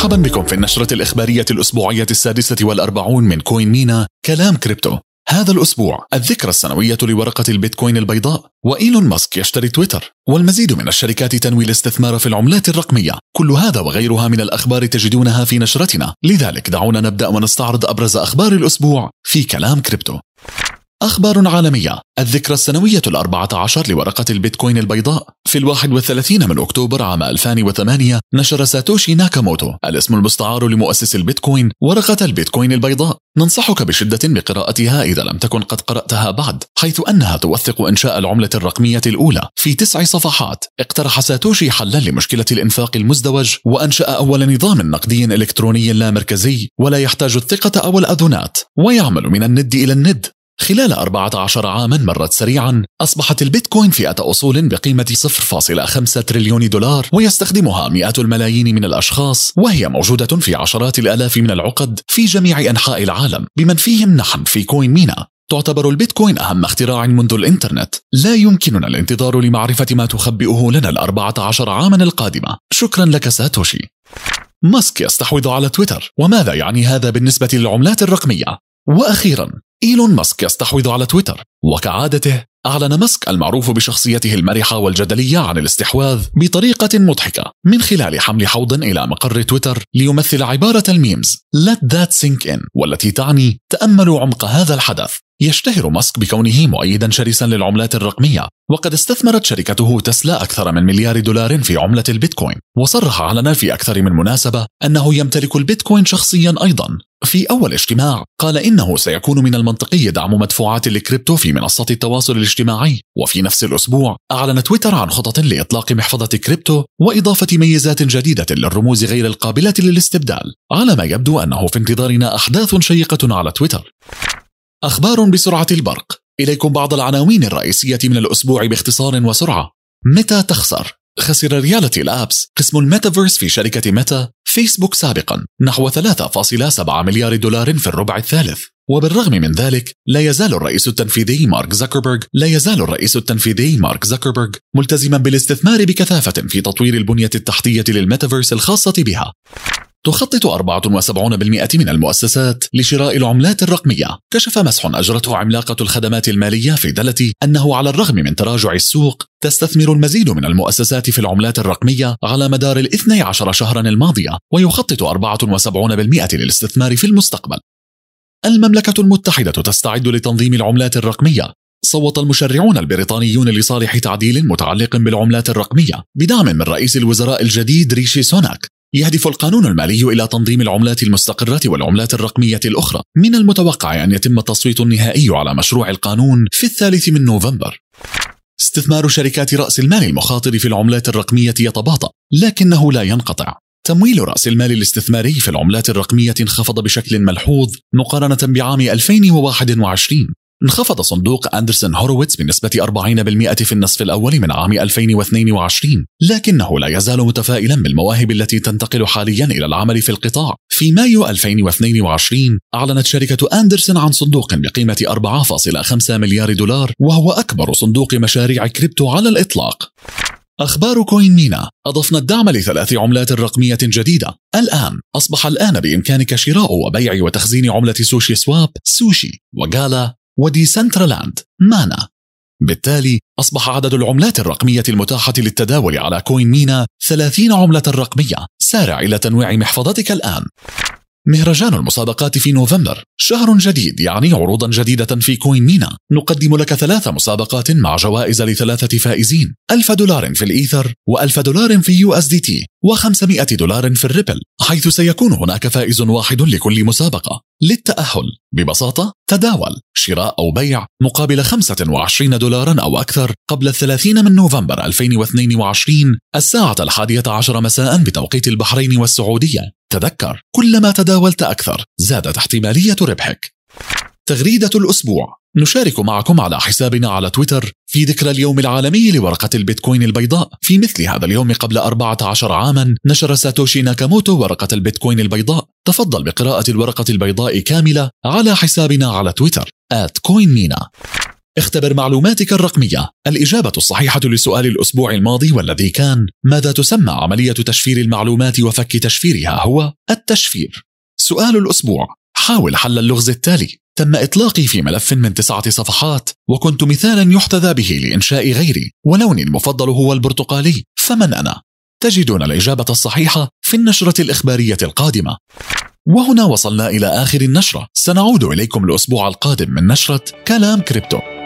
مرحبا بكم في النشرة الإخبارية الأسبوعية السادسة والأربعون من كوين مينا كلام كريبتو. هذا الأسبوع الذكرى السنوية لورقة البيتكوين البيضاء وإيلون ماسك يشتري تويتر. والمزيد من الشركات تنوي الاستثمار في العملات الرقمية. كل هذا وغيرها من الأخبار تجدونها في نشرتنا. لذلك دعونا نبدأ ونستعرض أبرز أخبار الأسبوع في كلام كريبتو. أخبار عالمية. الذكرى السنوية الأربعة عشر لورقة البيتكوين البيضاء. في الواحد والثلاثين من أكتوبر عام 2008 نشر ساتوشي ناكاموتو الاسم المستعار لمؤسس البيتكوين ورقة البيتكوين البيضاء. ننصحك بشدة بقراءتها إذا لم تكن قد قرأتها بعد حيث أنها توثق إنشاء العملة الرقمية الأولى. في تسع صفحات. اقترح ساتوشي حلا لمشكلة الإنفاق المزدوج وأنشأ أول نظام نقدي إلكتروني لا مركزي ولا يحتاج الثقة أو الأذونات ويعمل من الند إلى الند. خلال 14 عاما مرت سريعا أصبحت البيتكوين فئة أصول بقيمة 0.5 تريليون دولار ويستخدمها مئات الملايين من الأشخاص وهي موجودة في عشرات الآلاف من العقد في جميع أنحاء العالم بمن فيهم نحن في كوين مينا. تعتبر البيتكوين أهم اختراع منذ الإنترنت. لا يمكننا الانتظار لمعرفة ما تخبئه لنا الأربعة عشر عاما القادمة. شكرا لك ساتوشي. ماسك يستحوذ على تويتر. وماذا يعني هذا بالنسبة للعملات الرقمية؟ وأخيرا إيلون ماسك يستحوذ على تويتر وكعادته أعلن ماسك المعروف بشخصيته المرحة والجدلية عن الاستحواذ بطريقة مضحكة من خلال حمل حوض إلى مقر تويتر ليمثل عبارة ال memes Let that sink in والتي تعني تأملوا عمق هذا الحدث يشتهر ماسك بكونه مؤيدا شرسا للعملات الرقمية وقد استثمرت شركته تسلا أكثر من مليار دولار في عملة البيتكوين. وصرح علنا في أكثر من مناسبة أنه يمتلك البيتكوين شخصيا أيضا. في أول اجتماع قال إنه سيكون من المنطقي دعم مدفوعات الكريبتو في منصة التواصل الاجتماعي. وفي نفس الأسبوع أعلن تويتر عن خطط لإطلاق محفظة كريبتو وإضافة ميزات جديدة للرموز غير القابلة للاستبدال. على ما يبدو أنه في انتظارنا أحداث شيقة على تويتر. أخبار بسرعة البرق. إليكم بعض العناوين الرئيسية من الأسبوع باختصار وسرعة. ميتا تخسر. خسر Reality Labs قسم الميتافيرس في شركة ميتا. فيسبوك سابقا. نحو 3.7 مليار دولار في الربع الثالث. وبالرغم من ذلك لا يزال الرئيس التنفيذي مارك زكربرغ لا يزال الرئيس التنفيذي مارك زكربرغ ملتزما بالاستثمار بكثافة في تطوير البنية التحتية للميتافيرس الخاصة بها. تخطط 74% من المؤسسات لشراء العملات الرقمية. كشف مسح أجرته عملاقة الخدمات المالية في دلتي أنه على الرغم من تراجع السوق تستثمر المزيد من المؤسسات في العملات الرقمية على مدار الاثني عشر شهرا الماضية ويخطط 74% للاستثمار في المستقبل. المملكة المتحدة تستعد لتنظيم العملات الرقمية. صوت المشرعون البريطانيون لصالح تعديل متعلق بالعملات الرقمية بدعم من رئيس الوزراء الجديد ريشي سوناك. يهدف القانون المالي إلى تنظيم العملات المستقرة والعملات الرقمية الأخرى. من المتوقع أن يتم التصويت النهائي على مشروع القانون في الثالث من نوفمبر. استثمار شركات رأس المال المخاطر في العملات الرقمية يتباطأ لكنه لا ينقطع. تمويل رأس المال الاستثماري في العملات الرقمية انخفض بشكل ملحوظ مقارنة بعام 2021 انخفض صندوق Andreessen Horowitz بنسبة 40% في النصف الأول من عام 2022 لكنه لا يزال متفائلا بالمواهب التي تنتقل حاليا إلى العمل في القطاع. في مايو 2022 أعلنت شركة Andreessen عن صندوق بقيمة 4.5 مليار دولار وهو أكبر صندوق مشاريع كريبتو على الإطلاق. أخبار CoinMENA. أضفنا الدعم لثلاث عملات رقمية جديدة. الآن أصبح الآن بإمكانك شراء وبيع وتخزين عملة SushiSwap SUSHI و GALA و Decentraland MANA. بالتالي أصبح عدد العملات الرقمية المتاحة للتداول على CoinMENA 30 عملة رقمية سارع إلى تنويع محفظتك الآن. مهرجان المسابقات في نوفمبر. شهر جديد يعني عروضا جديدة في CoinMENA. نقدم لك ثلاث مسابقات مع جوائز لثلاثة فائزين. ألف دولار في الإيثر وألف دولار في USDT و500 دولار في الريبل حيث سيكون هناك فائز واحد لكل مسابقة. للتأهل ببساطة تداول شراء أو بيع مقابل 25 دولارا أو أكثر قبل الثلاثين من نوفمبر 2022 الساعة الحادية عشر مساء بتوقيت البحرين والسعودية. تذكر كلما تداولت أكثر زادت احتمالية ربحك. تغريدة الأسبوع. نشارك معكم على حسابنا على تويتر في ذكرى اليوم العالمي لورقة البيتكوين البيضاء. في مثل هذا اليوم قبل 14 عاما نشر ساتوشي ناكاموتو ورقة البيتكوين البيضاء. تفضل بقراءة الورقة البيضاء كاملة على حسابنا على تويتر coinmina. اختبر معلوماتك الرقمية. الإجابة الصحيحة لسؤال الأسبوع الماضي والذي كان ماذا تسمى عملية تشفير المعلومات وفك تشفيرها هو؟ التشفير. سؤال الأسبوع حاول حل اللغز التالي. تم إطلاقي في ملف من تسعة صفحات وكنت مثالا يحتذى به لإنشاء غيري ولوني المفضل هو البرتقالي. فمن أنا؟ تجدون الإجابة الصحيحة في النشرة الإخبارية القادمة. وهنا وصلنا إلى آخر النشرة. سنعود إليكم الأسبوع القادم من نشرة كلام كريبتو.